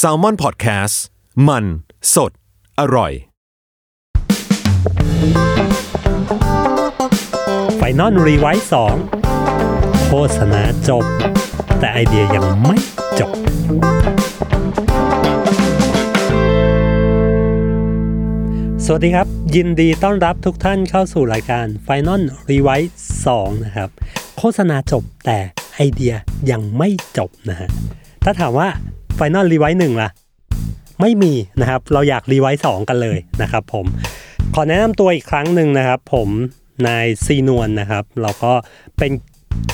Salmon Podcast มัน สด อร่อย Final Revise สองโฆษณาจบ แต่ไอเดียยังไม่จบ สวัสดีครับ ยินดีต้อนรับทุกท่านเข้าสู่รายการ Final r e w i s e 2 นะครับ โฆษณาจบแต่ไอเดียยังไม่จบนะฮะ ถ้าถามว่า Final Revise 1ล่ะ ไม่มีนะครับ เราอยาก Revise สองกันเลยนะครับผม ขอแนะนำตัวอีกครั้งหนึ่งนะครับ ผมนายซีนวลนะครับ เราก็เป็น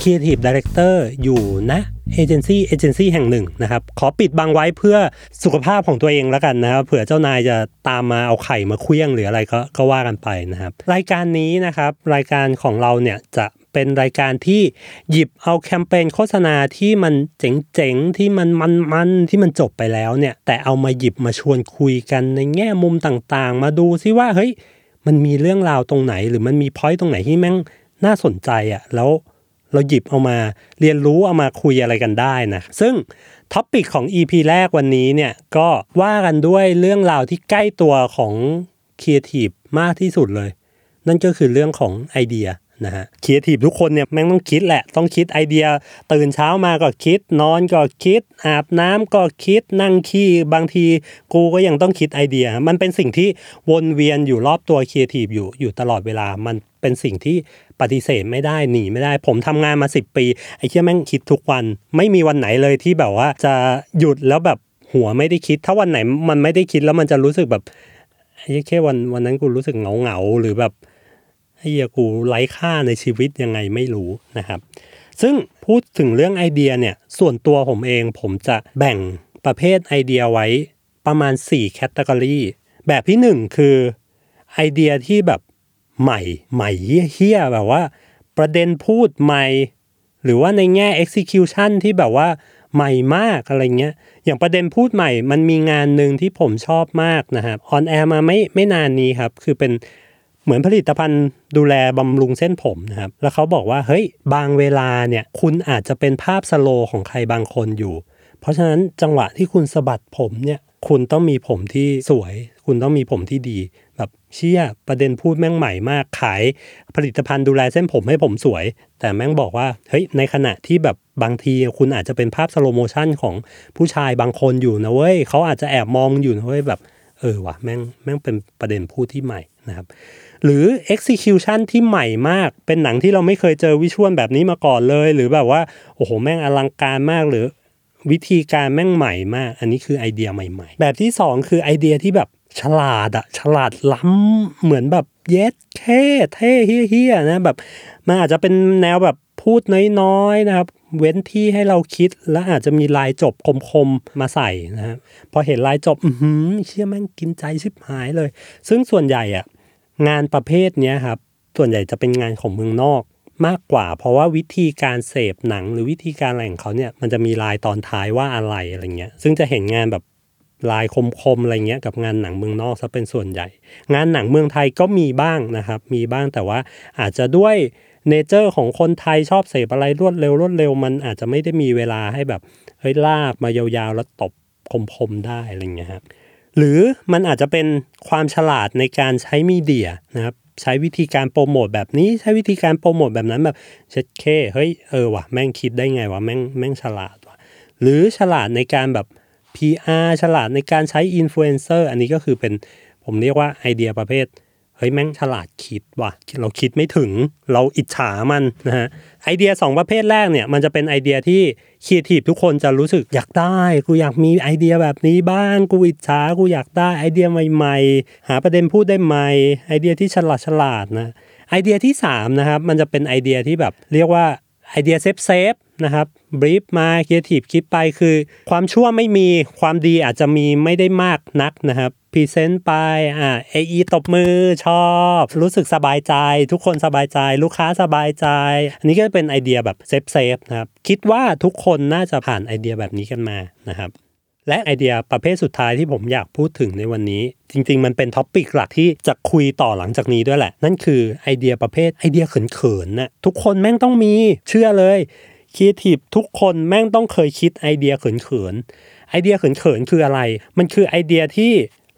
Creative Director อยู่นะ agency agency แห่งหนึ่งนะครับ ขอปิดบังไว้เพื่อสุขภาพของตัวเองแล้วกันนะครับเผื่อเจ้านายจะตามมาเอาไข่มาเขวี้ยงหรืออะไรก็ก็ว่ากันไปนะครับ รายการนี้นะครับ รายการของเราเนี่ยจะ เป็นรายการที่หยิบเอาแคมเปญโฆษณาที่มันเจ๋งๆ ที่มันมันๆ ที่มันจบไปแล้วเนี่ย แต่เอามาหยิบมาชวนคุยกันในแง่มุมต่างๆ มาดูซิว่าเฮ้ยมันมีเรื่องราวตรงไหน หรือมันมี point ตรงไหนที่แม่งน่าสนใจอะ่ะแล้วเราหยิบเอามาเรียนรู้เอามาคุยอะไรกันได้นะ ซึ่ง topic ของ EP แรกวันนี้เนี่ยก็ว่ากันด้วยเรื่องราวที่ใกล้ตัวของครีเอทีฟมากที่สุดเลย นั่นก็คือเรื่องของไอเดีย นะฮะครีเอทีฟทุกคนเนี่ยแม่งต้องคิดแหละ ต้องคิดไอเดีย ตื่นเช้ามาก็คิด นอนก็คิด อาบน้ำก็คิด นั่งขี้บางทีกูก็ยังต้องคิดไอเดีย มันเป็นสิ่งที่วนเวียนอยู่รอบตัวครีเอทีฟอยู่อยู่ตลอดเวลา มันเป็นสิ่งที่ปฏิเสธไม่ได้หนีไม่ได้ ผมทำงานมา 10 ปี ไอ้เชี่ยแม่งคิดทุกวัน ไม่มีวันไหนเลยที่แบบว่าจะหยุดแล้วแบบหัวไม่ได้คิด ถ้าวันไหนมันไม่ได้คิดแล้วมันจะรู้สึกแบบไอ้แค่วันวันนั้นกูรู้สึกเหงาเหงาหรือแบบ ไอ้เหี้ยกูไร้ค่าในชีวิตยังไงไม่รู้นะครับ ซึ่งพูดถึงเรื่องไอเดียเนี่ยส่วนตัวผมเองผมจะแบ่งประเภทไอเดียไว้ประมาณ4แคตตากรีแบบที่ 1 คือไอเดียที่แบบใหม่ใหม่เฮี้ยแบบว่า ประเด็นพูดใหม่ หรือว่าในแง่ execution ที่แบบว่าใหม่มากอะไรเงี้ย อย่างประเด็นพูดใหม่ มันมีงานหนึ่งที่ผมชอบมากนะครับออนแอร์มาไม่ไม่นานนี้ครับ คือเป็น เหมือนผลิตภัณฑ์ดูแลบำรุงเส้นผมนะครับ แล้วเขาบอกว่าเฮ้ยบางเวลาเนี่ยคุณอาจจะเป็นภาพสโลว์ของใครบางคนอยู่ เพราะฉะนั้นจังหวะที่คุณสะบัดผมเนี่ยคุณต้องมีผมที่สวย คุณต้องมีผมที่ดี แบบเชี่ยประเด็นพูดแม่งใหม่มากขาย ผลิตภัณฑ์ดูแลเส้นผมให้ผมสวย แต่แม่งบอกว่าเฮ้ยในขณะที่แบบบางทีคุณอาจจะเป็นภาพ slow motion ของผู้ชายบางคนอยู่นะเว้ยเขาอาจจะแอบมองอยู่นะเว้ยแบบเออวะแม่งแม่งเป็นประเด็นพูดที่ใหม่นะครับ หรือ execution ที่ใหม่มาก เป็นหนังที่เราไม่เคยเจอ visual แบบนี้มาก่อนเลย หรือแบบว่า โอ้โห แม่งอลังการมากหรือวิธีการแม่งใหม่มาก อันนี้คือไอเดียใหม่ ๆ แบบที่สองคือไอเดียที่แบบฉลาดอะฉลาดล้ำเหมือนแบบเย็ดแค่เท่เฮี้ยนะแบบมันอาจจะเป็นแนวแบบพูดน้อยๆนะครับ เว้นที่ให้เราคิดแล้วอาจจะมีลายจบคมๆมาใส่นะครับพอเห็นลายจบอือหือเชี่ยแม่งกินใจชิบหายเลย ซึ่งส่วนใหญ่อะ งานประเภทเนี้ยครับส่วนใหญ่จะเป็นงานของเมืองนอกมากกว่า เพราะว่าวิธีการเสพหนังหรือวิธีการอะไรของเขาเนี่ยมันจะมีลายตอนท้ายว่าอะไรอะไรเงี้ยซึ่งจะเห็นงานแบบลายคมๆอะไรเงี้ยกับงานหนังเมืองนอกซะเป็นส่วนใหญ่ งานหนังเมืองไทยก็มีบ้างนะครับ มีบ้างแต่ว่าอาจจะด้วยเนเจอร์ของคนไทยชอบเสพอะไรรวดเร็วรวดเร็วมันอาจจะไม่ได้มีเวลาให้แบบเฮ้ยลากมายาวๆแล้วตบคมๆได้อะไรเงี้ยครับ หรือมันอาจจะเป็นความฉลาดในการใช้มีเดียนะครับใช้วิธีการโปรโมทแบบนี้ใช้วิธีการโปรโมทแบบนั้นแบบเช็ดเคเฮ้ยเออว่ะแม่งคิดได้ไงวะแม่งแม่งฉลาดว่ะหรือฉลาดในการแบบ PR ฉลาดในการใช้อินฟลูเอนเซอร์อันนี้ก็คือเป็นผมเรียกว่าไอเดียประเภท เฮ้ยแม่งฉลาดคิดว่ะ เราคิดไม่ถึงเราอิจฉามันนะฮะไอเดียสองประเภทแรกเนี่ยมันจะเป็นไอเดียที่ครีเอทีฟทุกคนจะรู้สึกอยากได้กูอยากมีไอเดียแบบนี้บ้างกูอิจฉากูอยากได้ไอเดียใหม่ๆ หาประเด็นพูดได้ใหม่ไอเดียที่ฉลาดฉลาดนะไอเดียที่สามนะครับมันจะเป็นไอเดียที่แบบเรียกว่าไอเดีย safe safe นะครับ brief มาครีเอทีฟคิดไปคือ ความชั่วไม่มีความดีอาจจะมีไม่ได้มากนักนะครับ present ไปอ่า AE ตบมือชอบ รู้สึกสบายใจ ทุกคนสบายใจ ลูกค้าสบายใจ อันนี้ก็เป็นไอเดียแบบ safe safe นะครับคิดว่าทุกคนน่าจะผ่านไอเดียแบบนี้กันมานะครับและไอเดียประเภทสุดท้ายที่ผมอยากพูดถึงในวันนี้ จริง ๆ มันเป็น topic หลักที่จะคุยต่อหลังจากนี้ด้วยแหละ นั่นคือไอเดียประเภทไอเดียเขินๆน่ะทุกคนแม่งต้องมีเชื่อเลย ครีเอทีฟทุกคนแม่งต้องเคยคิดไอเดียเขินๆไอเดียเขินๆคืออะไร มันคือไอเดียที่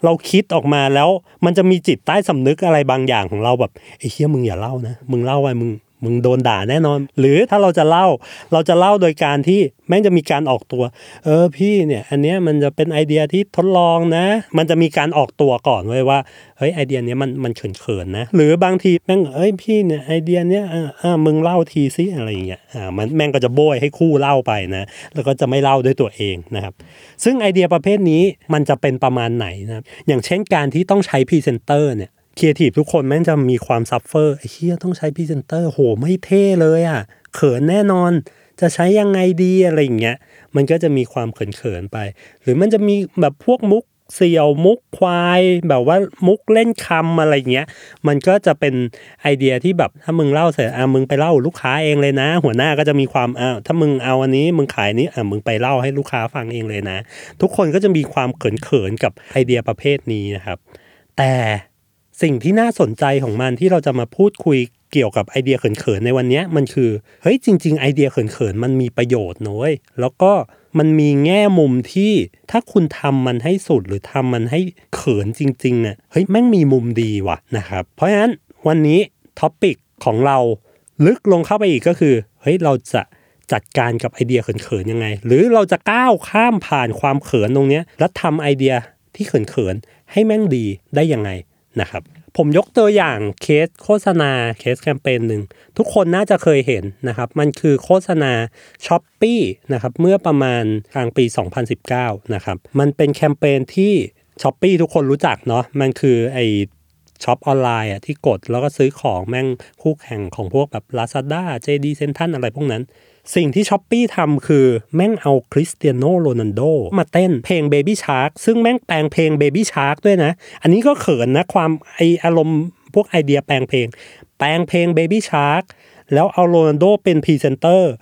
เราคิดออกมาแล้วมันจะมีจิตใต้สำนึกอะไรบางอย่างของเราแบบไอ้เฮียมึงอย่าเล่านะ มึงเล่าไปมึง มึงโดนด่าแน่นอน หรือถ้าเราจะเล่า เราจะเล่าโดยการที่แม่งจะมีการออกตัว เออพี่เนี่ย อันเนี้ยมันจะเป็นไอเดียที่ทดลองนะ มันจะมีการออกตัวก่อนไว้ว่าเฮ้ยไอเดียเนี้ยมันมันเขินๆนะ หรือบางทีแม่งเอ้ยพี่เนี่ยไอเดียเนี้ยอ่ามึงเล่าทีซิอะไรอย่างเงี้ยอ่ามันแม่งก็จะโบ้ยให้คู่เล่าไปนะแล้วก็จะไม่เล่าด้วยตัวเองนะครับ ซึ่งไอเดียประเภทนี้มันจะเป็นประมาณไหนนะครับอย่างเช่นการที่ต้องใช้พรีเซนเตอร์เนี่ย ครีเอทีฟทุกคนแม่งจะมีความ suffer ไอ้เหี้ยต้องใช้พรีเซนเตอร์โหไม่เท่เลยอะ เขินแน่นอนจะใช้ยังไงดีอะไรอย่างเงี้ยมันก็จะมีความเขินๆไป หรือมันจะมีแบบพวกมุกเสี่ยวมุกควาย แบบว่ามุกเล่นคำอะไรเงี้ย มันก็จะเป็นไอเดียที่แบบถ้ามึงเล่าเสร็จอะมึงไปเล่าลูกค้าเองเลยนะ หัวหน้าก็จะมีความอ้าวถ้ามึงเอาอันนี้มึงขายนี้อะมึงไปเล่าให้ลูกค้าฟังเองเลยนะ ทุกคนก็จะมีความเขินๆกับไอเดียประเภทนี้นะครับ แต่ สิ่งที่น่าสนใจของมันที่เราจะมาพูดคุยเกี่ยวกับไอเดียเขินๆในวันนี้มันคือเฮ้ยจริง ๆ ไอเดียเขินๆมันมีประโยชน์น้อยแล้วก็มันมีแง่มุมที่ถ้าคุณทำมันให้สุดหรือทำมันให้เขินจริงๆเนี่ยเฮ้ยแม่งมีมุมดีว่ะนะครับ เพราะฉะนั้นวันนี้ topic ของเราลึกลงเข้าไปอีกก็คือเฮ้ยเราจะจัดการกับไอเดียเขินๆยังไง หรือเราจะก้าวข้ามผ่านความเขินตรงนี้แล้วทำไอเดียที่เขินๆให้แม่งดีได้ยังไง นะครับผมยกตัวอย่างเคสโฆษณาเคสแคมเปญหนึ่งทุกคนน่าจะเคยเห็นนะครับ มันคือโฆษณา Shopee นะครับเมื่อประมาณกลางปี 2019 นะครับ มันเป็นแคมเปญที่ Shopee ทุกคนรู้จักเนาะมันคือไอ้ช็อปออนไลน์อะที่กดแล้วก็ซื้อของแม่งคู่แข่งของพวกแบบ Lazada JD Central อะไรพวกนั้น สิ่งที่ Shopee ทำคือแม่งเอาคริสเตียโนโรนัลโดมาเต้นเพลง Baby Shark ซึ่งแม่งแปลงเพลง Baby Shark ด้วยนะ อันนี้ก็เขินนะความไออารมณ์พวกไอเดียแปลงเพลง แปลงเพลง Baby Shark แล้วเอาโรนัลโดเป็นพรีเซนเตอร์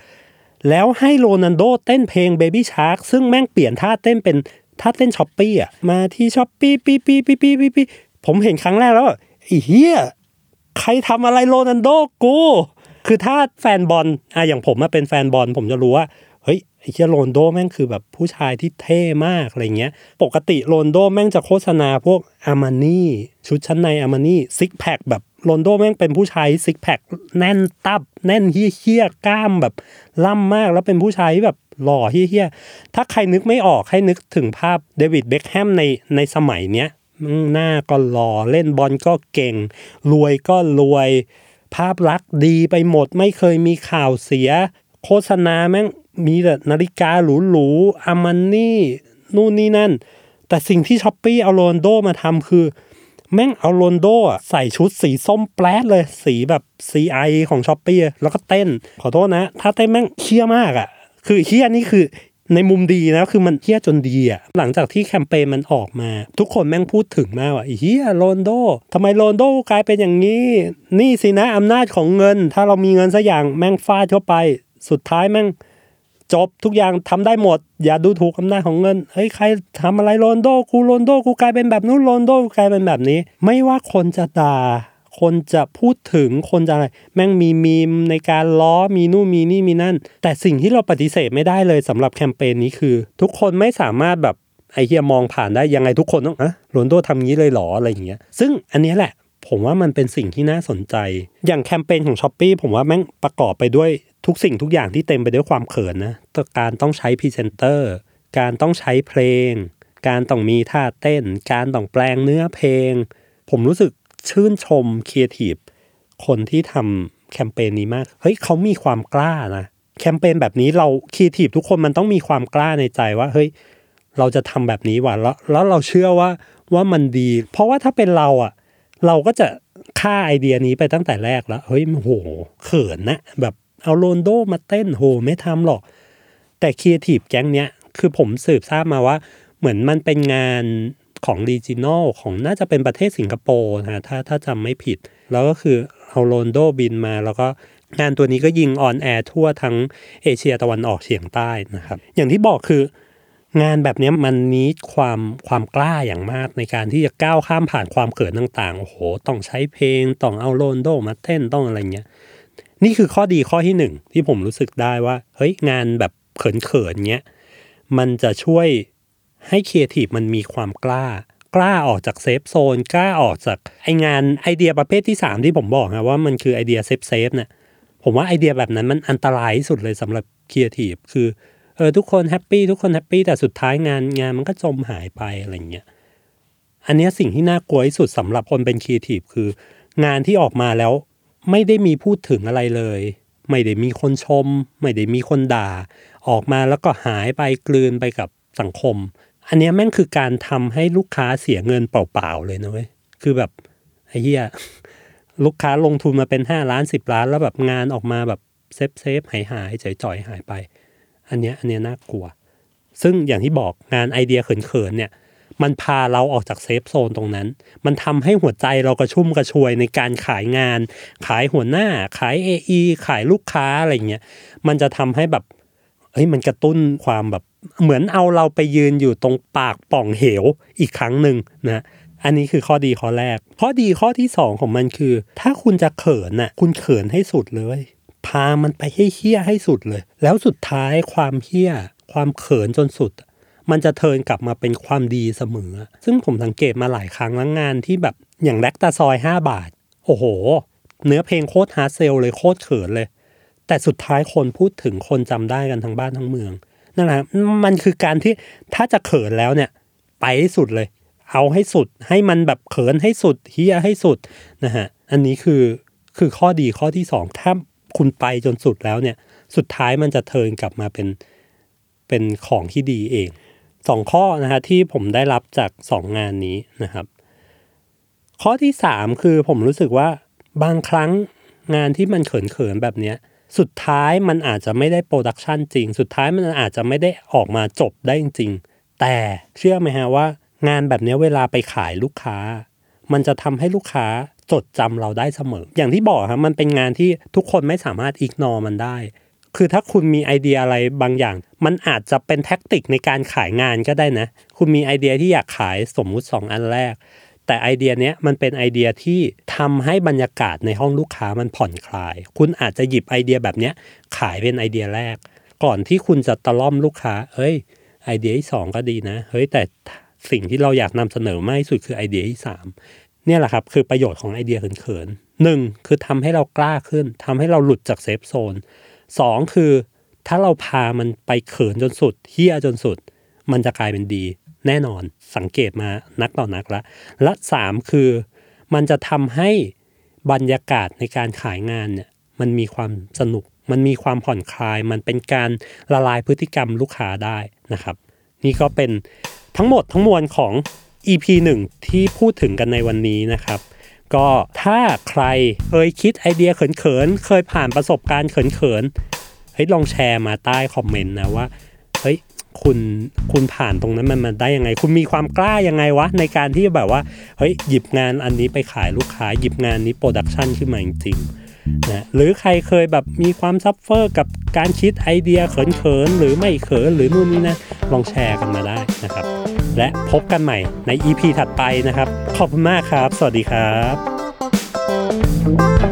แล้วให้โรนัลโดเต้นเพลง Baby Shark ซึ่งแม่งเปลี่ยนท่าเต้นเป็นท่าเต้น Shopee อะมาที่ Shopee ปีปีปีปีปีปีผมเห็นครั้งแรกแล้วไอ้เหี้ยใครทำอะไรโรนัลโดกู คือถ้าแฟนบอลอะอย่างผมมาเป็นแฟนบอลผมจะรู้ว่าเฮ้ยไอ้เหี้ยโรนัลโดแม่งคือแบบผู้ชายที่เท่มากอะไรเงี้ย ปกติโรนโดแม่งจะโฆษณาพวกอามานี่ชุดชั้นในอามานี่ซิกแพคแบบโรนโดแม่งเป็นผู้ชายซิกแพคแน่นตับ แน่นเฮี้ยๆกล้ามแบบล่ำมากแล้วเป็นผู้ชายที่แบบหล่อเฮี้ยๆ ถ้าใครนึกไม่ออกให้นึกถึงภาพเดวิดเบคแฮมในในสมัยเนี้ยหน้าก็หล่อเล่นบอลก็เก่ง รวยก็รวย ภาพลักษณ์ดีไปหมด ไม่เคยมีข่าวเสีย โฆษณาแม่งมีแต่นาฬิกาหรูๆอามันนี่นู่นนี่นั่น แต่สิ่งที่ Shopee เอาโรนัลโดมาทำคือ แม่งเอาโรนัลโดอะใส่ชุดสีส้มแปร๊ดเลย สีแบบ CI ของ Shopee แล้วก็เต้น ขอโทษนะ ถ้าเต้นแม่งเคี้ยมากอะ่ะ คือเหี้ยนี่คือ ในมุมดีนะคือมันเหี้ยจนดีอะหลังจากที่แคมเปญมันออกมา ทุกคนแม่งพูดถึงมากว่าเหี้ยโรนัลโดทำไมโรนัลโดกลายเป็นอย่างนี้ นี่สินะอำนาจของเงิน ถ้าเรามีเงินสักอย่างแม่งฟาดเข้าไป สุดท้ายแม่งจบทุกอย่างทำได้หมด อย่าดูถูกอำนาจของเงินเฮ้ยใครทำอะไรโรนโดกูโรนโดกูกลายเป็นแบบนู้นโรนโดกูกลายเป็นแบบนี้ ไม่ว่าคนจะด่า คนจะพูดถึงคนจะอะไร แม่งมีมีมในการล้อมีนู่นมีนี่มีนั่น แต่สิ่งที่เราปฏิเสธไม่ได้เลยสำหรับแคมเปญนี้คือ ทุกคนไม่สามารถแบบไอเฮียมองผ่านได้ยังไงทุกคนต้องอะโรนโดทำงี้เลยหรออะไรอย่างเงี้ย ซึ่งอันนี้แหละผมว่ามันเป็นสิ่งที่น่าสนใจ อย่างแคมเปญของ Shopee ผมว่าแม่งประกอบไปด้วยทุกสิ่งทุกอย่างที่เต็มไปด้วยความเขินนะการต้องใช้พรีเซนเตอร์ การต้องใช้เพลง การต้องมีท่าเต้น การต้องแปลงเนื้อเพลง ผมรู้สึก ชื่นชมครีเอทีฟคนที่ทำแคมเปญนี้มาก เฮ้ยเขามีความกล้านะ แคมเปญแบบนี้เราครีเอทีฟทุกคนมันต้องมีความกล้าในใจว่า เฮ้ย เราจะทำแบบนี้ว่ะแล้วแล้วเราเชื่อว่าว่ามันดี เพราะว่าถ้าเป็นเราอะเราก็จะฆ่าไอเดียนี้ไปตั้งแต่แรกแล้ว เฮ้ยโหเขินนะแบบเอาโรนัลโดมาเต้นโหไม่ทำหรอก แต่ครีเอทีฟแก๊งเนี้ยคือผมสืบทราบมาว่า เหมือนมันเป็นงาน ของรีจิ n อลของน่าจะเป็นประเทศสิงคโปร์นะถ้าถ้าจำไม่ผิด แล้วก็คือเอาโรนัลโดบินมาแล้วก็งานตัวนี้ก็ยิง on air ทั่วทั้งเอเชียตะวันออกเฉียงใต้นะครับ อย่างที่บอกคืองานแบบนี้มันมีความความกล้าอย่างมากในการที่จะก้าวข้ามผ่านความเขินต่างๆ โอ้โห ต้องใช้เพลง ต้องเอาโรนัลโดมาเต้นต้องอะไรเงี้ย นี่คือข้อดีข้อที่หนึ่งที่ผมรู้สึกได้ว่า เฮ้ยงานแบบเขินๆเงี้ย มันจะช่วย ให้ครีเอทีฟมันมีความกล้ากล้าออกจาก safe zone กล้าออกจากไองานไอเดียประเภทที่ 3 ที่ผมบอกนะว่ามันคือไอเดีย safe safe เนี่ยผมว่าไอเดียแบบนั้นมันอันตรายที่สุดเลยสำหรับครีเอทีฟคือเออทุกคนแฮปปี้ทุกคนแฮปปี้แต่สุดท้ายงานงานมันก็จมหายไปอะไรเงี้ยอันนี้สิ่งที่น่ากลัวที่สุดสำหรับคนเป็นครีเอทีฟคืองานที่ออกมาแล้วไม่ได้มีพูดถึงอะไรเลย ไม่ได้มีคนชม ไม่ได้มีคนด่า ออกมาแล้วก็หายไปกลืนไปกับสังคม อันนี้แม่งคือการทำให้ลูกค้าเสียเงินเปล่าๆเลยนะเว้ยคือแบบไอ้เหี้ยลูกค้าลงทุนมาเป็นห้าล้านสิบล้าน แล้วแบบงานออกมาแบบ safe safe หายหายจ่อยจ่อยๆหายไป อันเนี้ยอันเนี้ยน่ากลัว ซึ่งอย่างที่บอกงานไอเดียเขินๆเนี่ย มันพาเราออกจาก safe zone ตรงนั้น มันทำให้หัวใจเรากระชุ่มกระชวยในการขายงาน ขายหัวหน้า ขาย AE ขายลูกค้าอะไรเงี้ย มันจะทำให้แบบเฮ้ยมันกระตุ้นความแบบ เหมือนเอาเราไปยืนอยู่ตรงปากปล่องเหวอีกครั้งหนึ่งนะอันนี้คือข้อดีข้อแรก ข้อดีข้อที่สองของมันคือ ถ้าคุณจะเขินน่ะ คุณเขินให้สุดเลย พามันไปให้เฮี้ยให้สุดเลย แล้วสุดท้ายความเฮี้ย ความเขินจนสุด มันจะ turn กลับมาเป็นความดีเสมอ ซึ่งผมสังเกตมาหลายครั้งแล้วงานที่แบบอย่างแลคตาซอย 5 บาท โอ้โห เนื้อเพลงโคตร hard sell เลยโคตรเขินเลย แต่สุดท้ายคนพูดถึงคนจำได้กันทั้งบ้านทั้งเมือง นั่นแหละมันคือการที่ถ้าจะเขินแล้วเนี่ยไปให้สุดเลย เอาให้สุดให้มันแบบเขินให้สุดเฮียให้สุดนะฮะอันนี้คือคือข้อดีข้อที่สองถ้าคุณไปจนสุดแล้วเนี่ยสุดท้ายมันจะเทิร์นกลับมาเป็นเป็นของที่ดีเองสองข้อนะฮะที่ผมได้รับจากสองงานนี้นะครับ ข้อที่สามคือผมรู้สึกว่าบางครั้งงานที่มันเขินๆแบบเนี้ย สุดท้ายมันอาจจะไม่ได้ production จริง สุดท้ายมันอาจจะไม่ได้ออกมาจบได้จริง แต่เชื่อไหมฮะว่างานแบบนี้เวลาไปขายลูกค้า มันจะทำให้ลูกค้าจดจำเราได้เสมอ อย่างที่บอกครับมันเป็นงานที่ทุกคนไม่สามารถ ignore มันได้ คือถ้าคุณมีไอเดียอะไรบางอย่าง มันอาจจะเป็น tactic ในการขายงานก็ได้นะ คุณมีไอเดียที่อยากขายสมมุติ 2 อันแรก แต่ไอเดียเนี้ยมันเป็นไอเดียที่ทำให้บรรยากาศในห้องลูกค้ามันผ่อนคลาย คุณอาจจะหยิบไอเดียแบบเนี้ยขายเป็นไอเดียแรก ก่อนที่คุณจะตะล่อมลูกค้า เอ้ย ไอเดียที่สองก็ดีนะ เฮ้ยแต่สิ่งที่เราอยากนำเสนอมากที่สุดคือไอเดียที่สามเนี่ยแหละครับคือประโยชน์ของไอเดียเขินๆหนึ่งคือทำให้เรากล้าขึ้นทำให้เราหลุดจากเซฟโซนสองคือถ้าเราพามันไปเขินจนสุดเฮี้ยจนสุด มันจะกลายเป็นดี แน่นอนสังเกตมานักต่อนักละและสามคือมันจะทำให้บรรยากาศในการขายงานเนี่ยมันมีความสนุก มันมีความผ่อนคลาย มันเป็นการละลายพฤติกรรมลูกค้าได้นะครับ นี่ก็เป็นทั้งหมดทั้งมวลของ EP 1 ที่พูดถึงกันในวันนี้นะครับ ก็ถ้าใครเคยคิดไอเดียเขินๆ เคยผ่านประสบการณ์เขินๆเฮ้ยลองแชร์มาใต้คอมเมนต์นะว่า คุณคุณผ่านตรงนั้นมันมาได้ยังไง คุณมีความกล้ายังไงวะ ในการที่แบบว่าเฮ้ยหยิบงานอันนี้ไปขายลูกค้า หยิบงานนี้ production ขึ้นมาจริงๆนะหรือใครเคยแบบมีความ suffer กับการคิดไอเดียเขินๆหรือไม่เขินหรือนู่นนี่นะลองแชร์กันมาได้นะครับ และพบกันใหม่ใน EP ถัดไปนะครับ ขอบคุณมากครับ สวัสดีครับ